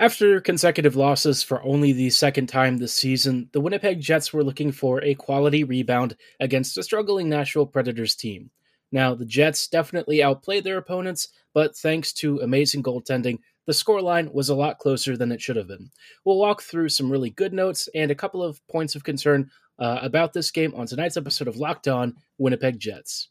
After consecutive losses for only the second time this season, the Winnipeg Jets were looking for a quality rebound against a struggling Nashville Predators team. Now, the Jets definitely outplayed their opponents, but thanks to amazing goaltending, the scoreline was a lot closer than it should have been. We'll walk through some really good notes and a couple of points of concern uh, about this game on tonight's episode of Locked On Winnipeg Jets.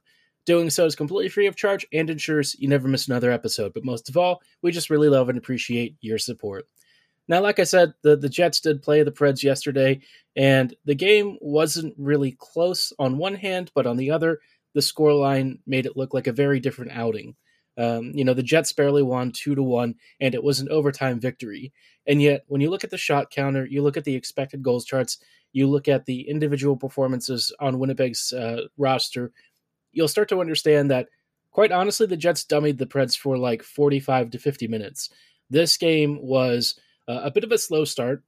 Doing so is completely free of charge and ensures you never miss another episode. But most of all, we just really love and appreciate your support. Now, like I said, the, the Jets did play the Preds yesterday, and the game wasn't really close on one hand, but on the other, the scoreline made it look like a very different outing. Um, you know, the Jets barely won two to one, and it was an overtime victory. And yet, when you look at the shot counter, you look at the expected goals charts, you look at the individual performances on Winnipeg's uh, roster, you'll start to understand that, quite honestly, the Jets dummied the Preds for like 45 to 50 minutes. This game was uh, a bit of a slow start.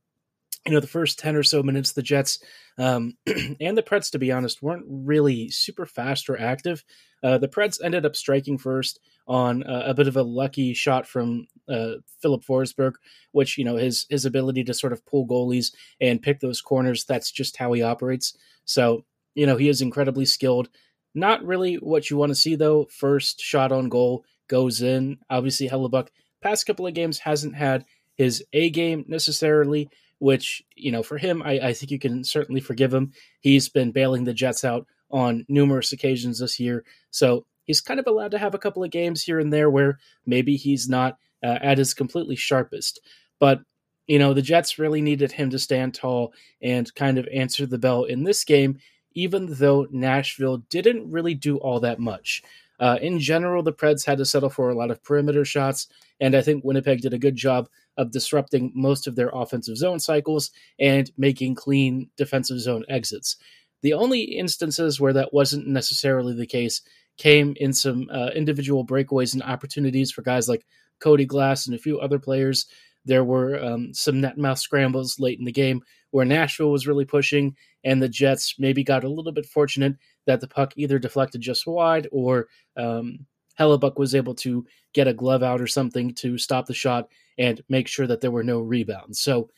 You know, the first 10 or so minutes, the Jets um, and the Preds, to be honest, weren't really super fast or active. Uh, the Preds ended up striking first on uh, a bit of a lucky shot from uh, Filip Forsberg, which you know his his ability to sort of pull goalies and pick those corners. That's just how he operates. So you know he is incredibly skilled. Not really what you want to see though. First shot on goal goes in. Obviously, Hellebuyck past couple of games hasn't had his A game necessarily, which you know for him, I, I think you can certainly forgive him. He's been bailing the Jets out on numerous occasions this year, so he's kind of allowed to have a couple of games here and there where maybe he's not uh, at his completely sharpest. But you know, the Jets really needed him to stand tall and kind of answer the bell in this game even though Nashville didn't really do all that much. Uh, in general, the Preds had to settle for a lot of perimeter shots, and I think Winnipeg did a good job of disrupting most of their offensive zone cycles and making clean defensive zone exits. The only instances where that wasn't necessarily the case came in some uh, individual breakaways and opportunities for guys like Cody Glass and a few other players. There were um, some net mouth scrambles late in the game where Nashville was really pushing, and the Jets maybe got a little bit fortunate that the puck either deflected just wide or um, Hellebuyck was able to get a glove out or something to stop the shot and make sure that there were no rebounds. So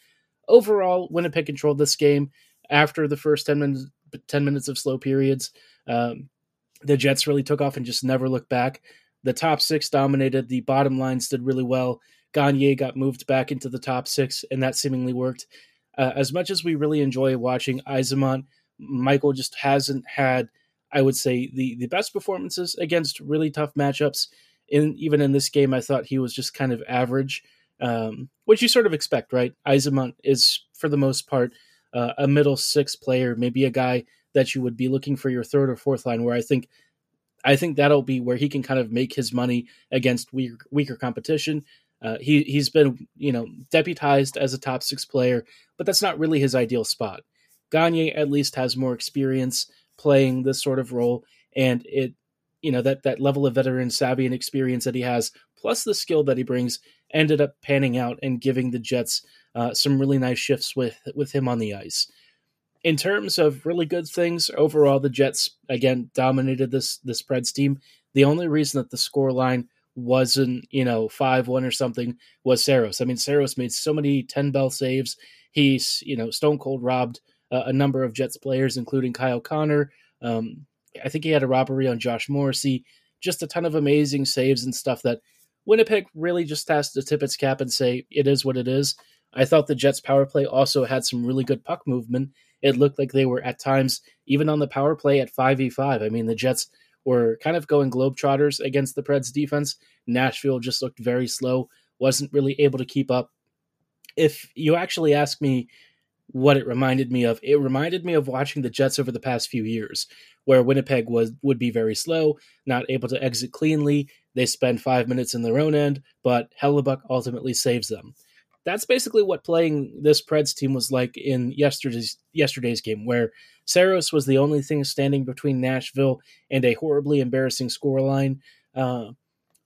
overall, Winnipeg controlled this game after the first 10 minutes, 10 minutes of slow periods. Um, the Jets really took off and just never looked back. The top six dominated. The bottom lines did really well. Gagner got moved back into the top six, and that seemingly worked. Uh, as much as we really enjoy watching Eyssimont, Michael just hasn't had, I would say, the the best performances against really tough matchups. In even in this game, I thought he was just kind of average, um, which you sort of expect, right? Eyssimont is for the most part uh, a middle six player, maybe a guy that you would be looking for your third or fourth line. Where I think, I think that'll be where he can kind of make his money against weaker, weaker competition. Uh, he he's been you know deputized as a top six player, but that's not really his ideal spot. Gagner at least has more experience playing this sort of role, and it you know that that level of veteran savvy and experience that he has, plus the skill that he brings, ended up panning out and giving the Jets uh, some really nice shifts with with him on the ice. In terms of really good things overall, the Jets again dominated this this Preds team. The only reason that the score line wasn't, you know, 5 1 or something was Saros. I mean, Saros made so many 10 bell saves. He's, you know, stone cold robbed uh, a number of Jets players, including Kyle Connor. Um, I think he had a robbery on Josh Morrissey. Just a ton of amazing saves and stuff that Winnipeg really just has to tip its cap and say it is what it is. I thought the Jets power play also had some really good puck movement. It looked like they were at times even on the power play at 5v5. I mean, the Jets were kind of going globetrotters against the Preds defense. Nashville just looked very slow, wasn't really able to keep up. If you actually ask me what it reminded me of, it reminded me of watching the Jets over the past few years, where Winnipeg was would be very slow, not able to exit cleanly. They spend five minutes in their own end, but Hellebuyck ultimately saves them. That's basically what playing this Preds team was like in yesterday's yesterday's game, where Saros was the only thing standing between Nashville and a horribly embarrassing scoreline. Uh,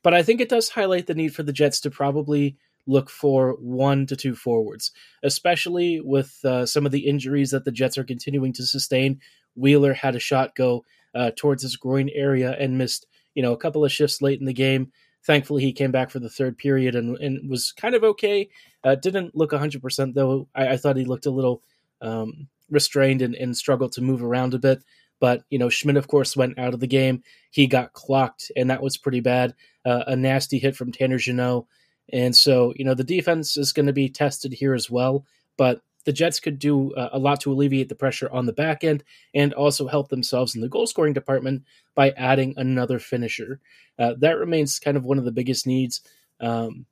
but I think it does highlight the need for the Jets to probably look for one to two forwards, especially with uh, some of the injuries that the Jets are continuing to sustain. Wheeler had a shot go uh, towards his groin area and missed, you know, a couple of shifts late in the game. Thankfully, he came back for the third period and, and was kind of okay. Uh, didn't look 100%, though. I, I, thought he looked a little um, restrained and, and struggled to move around a bit. But, you know, Schmidt, of course, went out of the game. He got clocked, and that was pretty bad. Uh, a nasty hit from Tanner Jeannot. And so, you know, the defense is going to be tested here as well. But the Jets could do uh, a lot to alleviate the pressure on the back end and also help themselves in the goal scoring department by adding another finisher. Uh, that remains kind of one of the biggest needs. Um,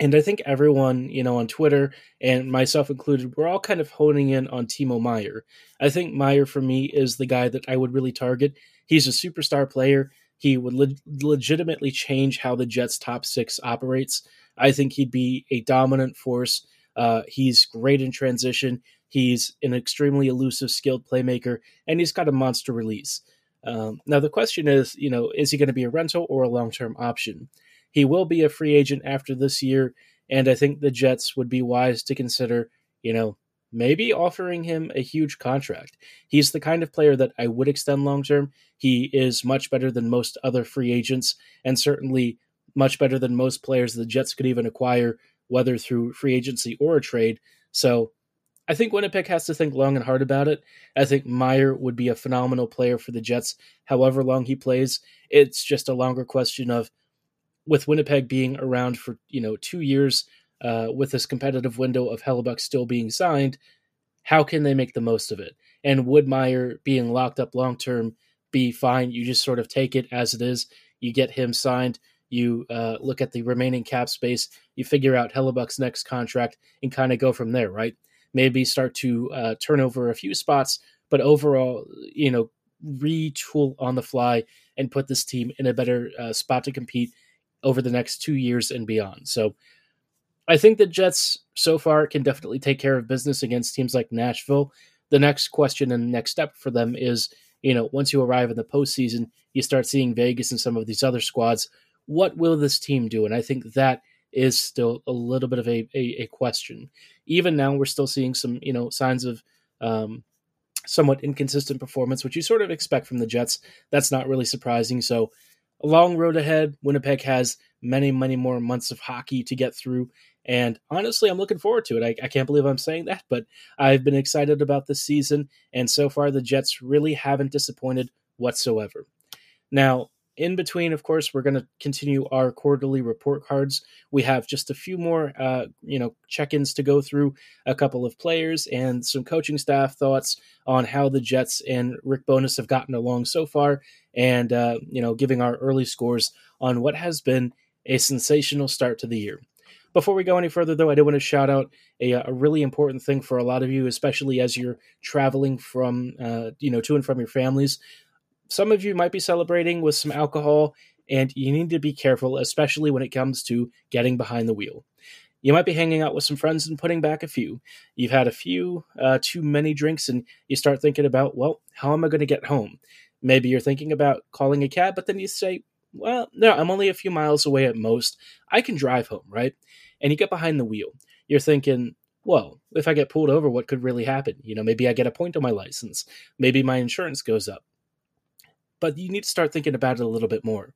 and I think everyone, you know, on Twitter and myself included, we're all kind of honing in on Timo Meier. I think Meier for me is the guy that I would really target. He's a superstar player. He would le- legitimately change how the Jets' top six operates. I think he'd be a dominant force. Uh, he's great in transition. He's an extremely elusive, skilled playmaker, and he's got a monster release. Um, now the question is, you know, is he going to be a rental or a long-term option? He will be a free agent after this year, and I think the Jets would be wise to consider, you know, maybe offering him a huge contract. He's the kind of player that I would extend long term. He is much better than most other free agents, and certainly much better than most players the Jets could even acquire, whether through free agency or a trade. So I think Winnipeg has to think long and hard about it. I think Meier would be a phenomenal player for the Jets, however long he plays. It's just a longer question of with Winnipeg being around for you know two years, uh, with this competitive window of Hellebuyck still being signed, how can they make the most of it? And would Meier being locked up long term be fine? You just sort of take it as it is. You get him signed. You uh, look at the remaining cap space. You figure out Hellebuyck's next contract and kind of go from there, right? Maybe start to uh, turn over a few spots, but overall, you know, retool on the fly and put this team in a better uh, spot to compete over the next two years and beyond. So I think the Jets so far can definitely take care of business against teams like Nashville. The next question and next step for them is, you know, once you arrive in the postseason, you start seeing Vegas and some of these other squads. What will this team do? And I think that is still a little bit of a, a, a question. Even now, we're still seeing some, you know, signs of um, somewhat inconsistent performance, which you sort of expect from the Jets. That's not really surprising. So a long road ahead. Winnipeg has many, many more months of hockey to get through. And honestly, I'm looking forward to it. I, I, can't believe I'm saying that, but I've been excited about this season. And so far, the Jets really haven't disappointed whatsoever. Now, in between, of course, we're going to continue our quarterly report cards. We have just a few more, uh, you know, check-ins to go through, a couple of players and some coaching staff thoughts on how the Jets and Rick Bowness have gotten along so far, and uh, you know, giving our early scores on what has been a sensational start to the year. Before we go any further, though, I do want to shout out a, a really important thing for a lot of you, especially as you're traveling from, uh, you know, to and from your families some of you might be celebrating with some alcohol, and you need to be careful, especially when it comes to getting behind the wheel. You might be hanging out with some friends and putting back a few. You've had a few uh, too many drinks, and you start thinking about, well, how am I going to get home? Maybe you're thinking about calling a cab, but then you say, well, no, I'm only a few miles away at most. I can drive home, right? And you get behind the wheel. You're thinking, well, if I get pulled over, what could really happen? You know, maybe I get a point on my license. Maybe my insurance goes up but you need to start thinking about it a little bit more.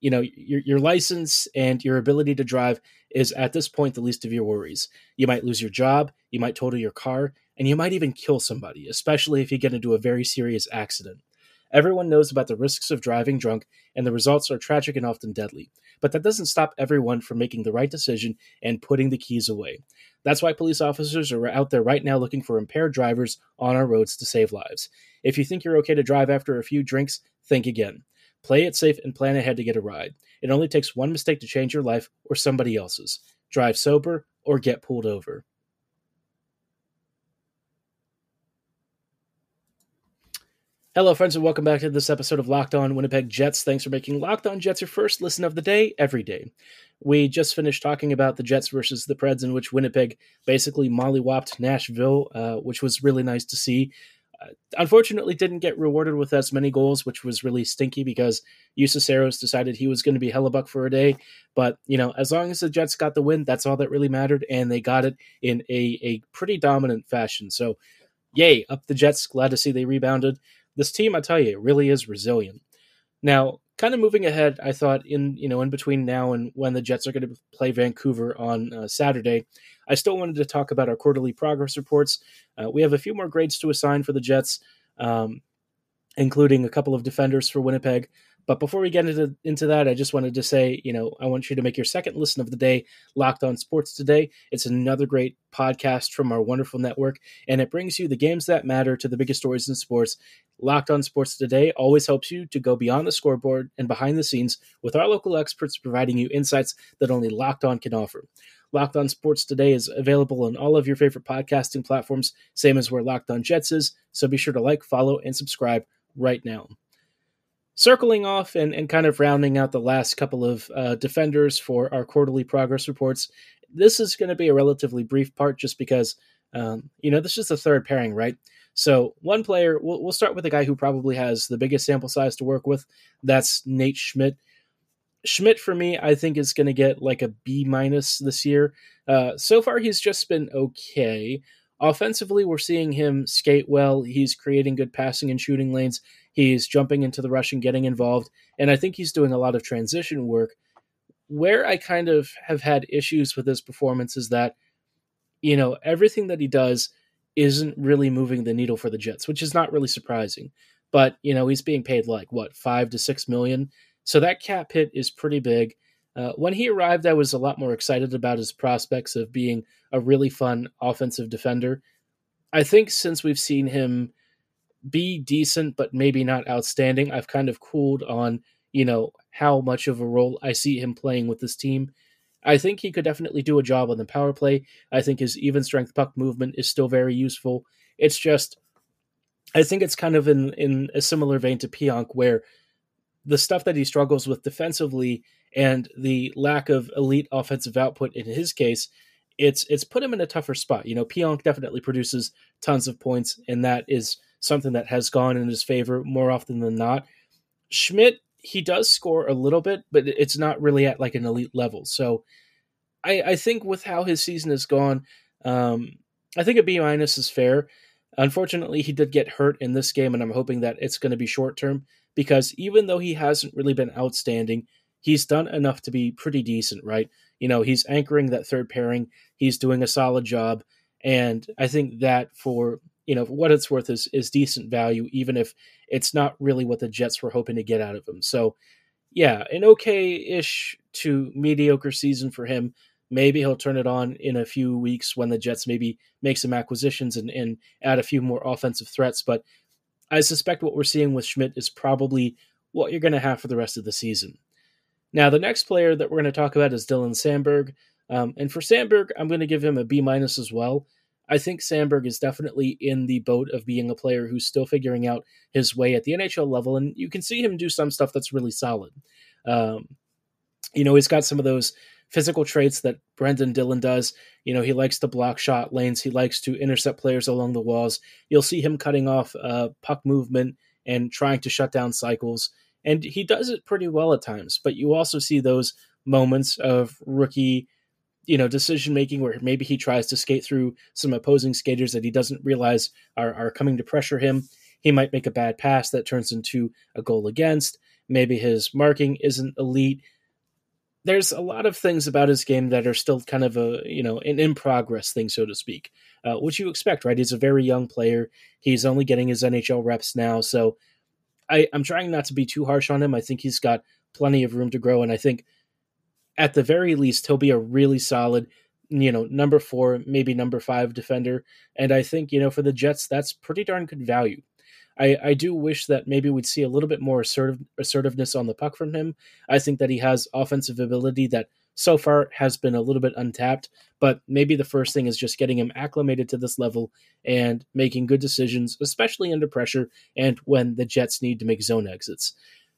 You know, your, your license and your ability to drive is at this point the least of your worries. You might lose your job, you might total your car, and you might even kill somebody, especially if you get into a very serious accident. Everyone knows about the risks of driving drunk, and the results are tragic and often deadly. But that doesn't stop everyone from making the right decision and putting the keys away. That's why police officers are out there right now looking for impaired drivers on our roads to save lives. If you think you're okay to drive after a few drinks, think again. Play it safe and plan ahead to get a ride. It only takes one mistake to change your life or somebody else's. Drive sober or get pulled over. Hello, friends, and welcome back to this episode of Locked On Winnipeg Jets. Thanks for making Locked On Jets your first listen of the day every day. We just finished talking about the Jets versus the Preds, in which Winnipeg basically mollywopped Nashville, uh, which was really nice to see. Uh, unfortunately, didn't get rewarded with as many goals, which was really stinky because Juuse decided he was going to be Hellebuyck for a day. But you know, as long as the Jets got the win, that's all that really mattered, and they got it in a a pretty dominant fashion. So, yay, up the Jets! Glad to see they rebounded this team, I tell you, really is resilient. Now, kind of moving ahead, I thought in you know in between now and when the Jets are going to play Vancouver on uh, Saturday, I still wanted to talk about our quarterly progress reports. Uh, we have a few more grades to assign for the Jets, um, including a couple of defenders for Winnipeg. But before we get into, into that, I just wanted to say, you know, I want you to make your second listen of the day Locked On Sports Today. It's another great podcast from our wonderful network, and it brings you the games that matter to the biggest stories in sports. Locked On Sports Today always helps you to go beyond the scoreboard and behind the scenes with our local experts providing you insights that only Locked On can offer. Locked On Sports Today is available on all of your favorite podcasting platforms, same as where Locked On Jets is. So be sure to like, follow, and subscribe right now circling off and, and kind of rounding out the last couple of uh, defenders for our quarterly progress reports, this is going to be a relatively brief part just because, um, you know, this is the third pairing, right? So one player, we'll, we'll start with the guy who probably has the biggest sample size to work with. That's Nate Schmidt. Schmidt for me, I think is going to get like a B minus this year. Uh, so far, he's just been okay. Offensively, we're seeing him skate well. He's creating good passing and shooting lanes. He's jumping into the rush and getting involved. And I think he's doing a lot of transition work. Where I kind of have had issues with his performance is that, you know, everything that he does isn't really moving the needle for the Jets, which is not really surprising. But, you know, he's being paid like, what, five to six million? So that cap hit is pretty big. Uh, when he arrived, I was a lot more excited about his prospects of being a really fun offensive defender. I think since we've seen him be decent, but maybe not outstanding, I've kind of cooled on, you know, how much of a role I see him playing with this team. I think he could definitely do a job on the power play. I think his even strength puck movement is still very useful. It's just, I think it's kind of in, in a similar vein to Pionk, where the stuff that he struggles with defensively and the lack of elite offensive output in his case, it's it's put him in a tougher spot. You know, Pionk definitely produces tons of points, and that is something that has gone in his favor more often than not. Schmidt, he does score a little bit, but it's not really at like an elite level. So I, I think with how his season has gone, um, I think a B minus is fair. Unfortunately, he did get hurt in this game, and I'm hoping that it's going to be short term because even though he hasn't really been outstanding, he's done enough to be pretty decent, right? You know, he's anchoring that third pairing. He's doing a solid job, and I think that for you know what it's worth is is decent value, even if it's not really what the Jets were hoping to get out of him. So, yeah, an okay-ish to mediocre season for him. Maybe he'll turn it on in a few weeks when the Jets maybe make some acquisitions and, and add a few more offensive threats. But I suspect what we're seeing with Schmidt is probably what you're going to have for the rest of the season. Now, the next player that we're going to talk about is Dylan Samberg. Um, and for Samberg, I'm going to give him a B minus as well. I think Samberg is definitely in the boat of being a player who's still figuring out his way at the NHL level, and you can see him do some stuff that's really solid. Um, you know, he's got some of those physical traits that Brendan Dillon does. You know, he likes to block shot lanes, he likes to intercept players along the walls. You'll see him cutting off uh, puck movement and trying to shut down cycles and he does it pretty well at times. But you also see those moments of rookie, you know, decision making where maybe he tries to skate through some opposing skaters that he doesn't realize are, are coming to pressure him. He might make a bad pass that turns into a goal against. Maybe his marking isn't elite. There's a lot of things about his game that are still kind of a you know an in progress thing, so to speak. Uh, which you expect, right? He's a very young player. He's only getting his NHL reps now, so I, I'm trying not to be too harsh on him. I think he's got plenty of room to grow, and I think at the very least he'll be a really solid you know, number four, maybe number five defender. And I think, you know, for the Jets, that's pretty darn good value. I, I do wish that maybe we'd see a little bit more assertive, assertiveness on the puck from him. I think that he has offensive ability that so far has been a little bit untapped, but maybe the first thing is just getting him acclimated to this level and making good decisions, especially under pressure and when the Jets need to make zone exits.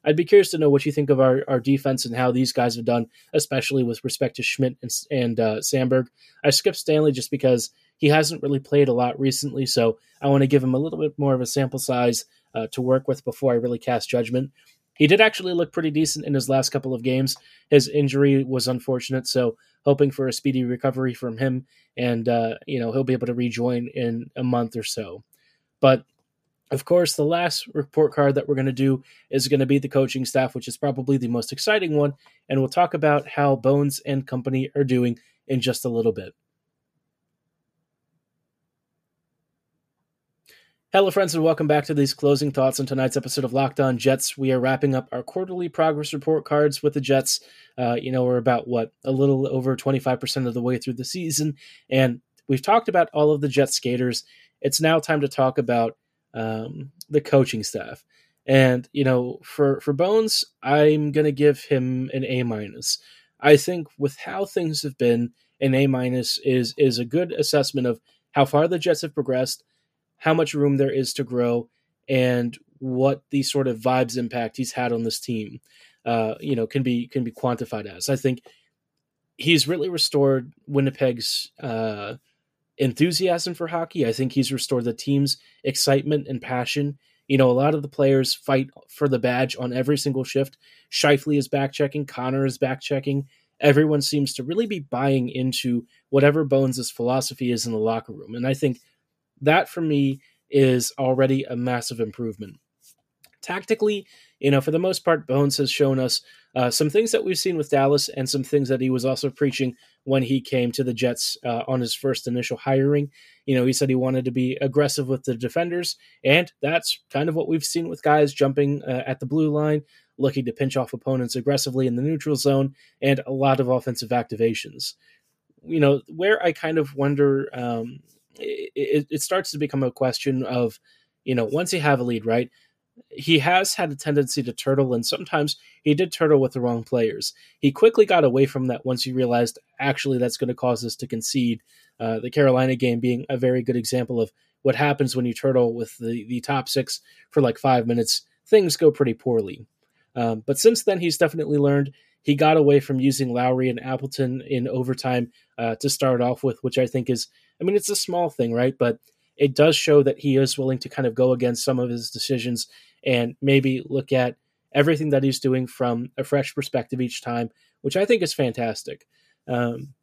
I'd be curious to know what you think of our, our defense and how these guys have done, especially with respect to Schmidt and, and uh, Samberg. I skipped Stanley just because he hasn't really played a lot recently, so I want to give him a little bit more of a sample size uh, to work with before I really cast judgment. He did actually look pretty decent in his last couple of games. His injury was unfortunate, so hoping for a speedy recovery from him, and uh, you know he'll be able to rejoin in a month or so. But of course, the last report card that we're going to do is going to be the coaching staff, which is probably the most exciting one. And we'll talk about how Bones and company are doing in just a little bit. Hello, friends, and welcome back to these closing thoughts on tonight's episode of Locked On Jets. We are wrapping up our quarterly progress report cards with the Jets. Uh, you know, we're about what a little over 25% of the way through the season, and we've talked about all of the Jet skaters. It's now time to talk about um, the coaching staff. And you know, for for Bones, I'm gonna give him an A minus. I think with how things have been, an A minus is is a good assessment of how far the Jets have progressed, how much room there is to grow, and what the sort of vibes impact he's had on this team. Uh, you know, can be can be quantified as. I think he's really restored Winnipeg's uh, enthusiasm for hockey. I think he's restored the team's excitement and passion. You know, a lot of the players fight for the badge on every single shift. Scheifele is back checking, Connor is back checking. Everyone seems to really be buying into whatever Bones' philosophy is in the locker room. And I think that for me is already a massive improvement. Tactically, you know, for the most part, Bones has shown us uh, some things that we've seen with Dallas and some things that he was also preaching when he came to the Jets uh, on his first initial hiring. You know, he said he wanted to be aggressive with the defenders, and that's kind of what we've seen with guys jumping uh, at the blue line, looking to pinch off opponents aggressively in the neutral zone, and a lot of offensive activations. You know, where I kind of wonder, um, it, it starts to become a question of, you know, once you have a lead, right? he has had a tendency to turtle, and sometimes he did turtle with the wrong players. He quickly got away from that once he realized actually that's going to cause us to concede. Uh, the Carolina game being a very good example of what happens when you turtle with the, the top six for like five minutes. Things go pretty poorly. Um, but since then, he's definitely learned. He got away from using Lowry and Appleton in overtime uh, to start off with, which I think is, I mean, it's a small thing, right? But it does show that he is willing to kind of go against some of his decisions and maybe look at everything that he's doing from a fresh perspective each time, which I think is fantastic. Um,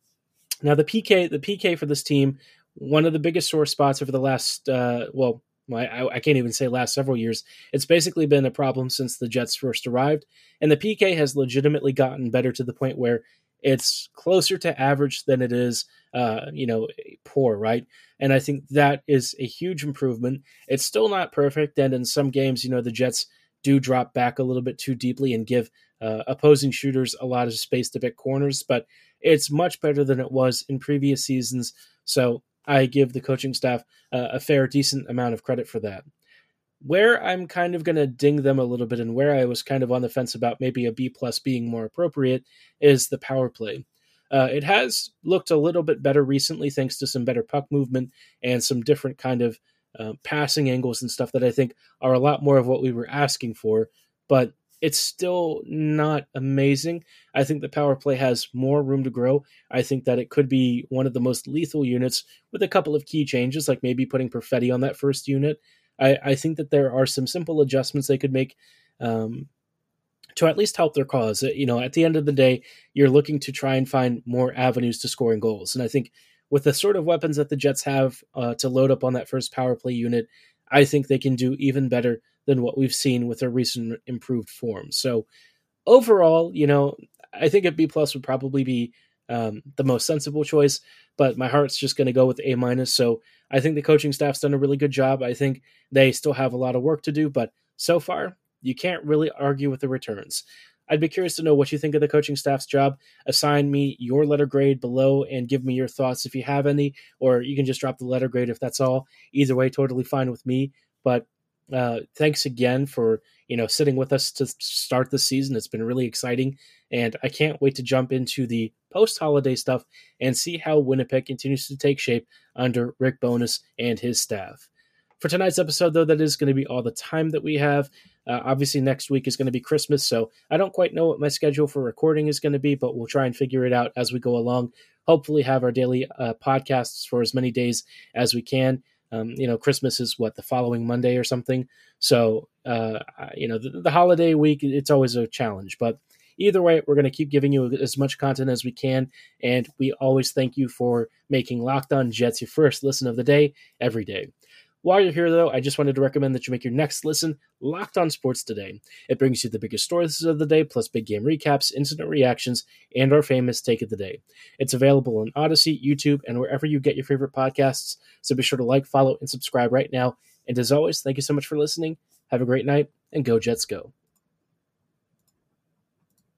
now the PK, the PK for this team, one of the biggest sore spots over the last, uh, well, I, I, can't even say last several years. It's basically been a problem since the Jets first arrived, and the PK has legitimately gotten better to the point where it's closer to average than it is, uh, you know, poor, right? And I think that is a huge improvement. It's still not perfect, and in some games, you know, the Jets do drop back a little bit too deeply and give uh, opposing shooters a lot of space to pick corners, but it's much better than it was in previous seasons. So I give the coaching staff uh, a fair, decent amount of credit for that. Where I'm kind of going to ding them a little bit, and where I was kind of on the fence about maybe a B plus being more appropriate, is the power play. Uh, it has looked a little bit better recently, thanks to some better puck movement and some different kind of uh, passing angles and stuff that I think are a lot more of what we were asking for. But it's still not amazing. I think the power play has more room to grow. I think that it could be one of the most lethal units with a couple of key changes, like maybe putting Perfetti on that first unit I, I think that there are some simple adjustments they could make um, to at least help their cause. Uh, you know, at the end of the day, you're looking to try and find more avenues to scoring goals. And I think with the sort of weapons that the Jets have uh, to load up on that first power play unit, I think they can do even better than what we've seen with their recent improved form. So overall, you know, I think a B plus would probably be um, the most sensible choice, but my heart's just going to go with A minus. So I think the coaching staff's done a really good job. I think they still have a lot of work to do, but so far, you can't really argue with the returns. I'd be curious to know what you think of the coaching staff's job. Assign me your letter grade below and give me your thoughts if you have any, or you can just drop the letter grade if that's all. Either way, totally fine with me. But uh, thanks again for you know sitting with us to start the season. It's been really exciting, and I can't wait to jump into the post holiday stuff and see how Winnipeg continues to take shape under Rick Bowness and his staff. For tonight's episode, though, that is going to be all the time that we have. Uh, obviously, next week is going to be Christmas, so I don't quite know what my schedule for recording is going to be, but we'll try and figure it out as we go along. Hopefully, have our daily uh, podcasts for as many days as we can. Um, you know, Christmas is what the following Monday or something. So, uh, you know, the, the, holiday week it's always a challenge. But either way, we're going to keep giving you as much content as we can, and we always thank you for making Locked On Jets your first listen of the day every day. While you're here, though, I just wanted to recommend that you make your next listen Locked On Sports Today. It brings you the biggest stories of the day, plus big game recaps, incident reactions, and our famous take of the day. It's available on Audacy, YouTube, and wherever you get your favorite podcasts. So be sure to like, follow, and subscribe right now. And as always, thank you so much for listening. Have a great night, and go Jets go.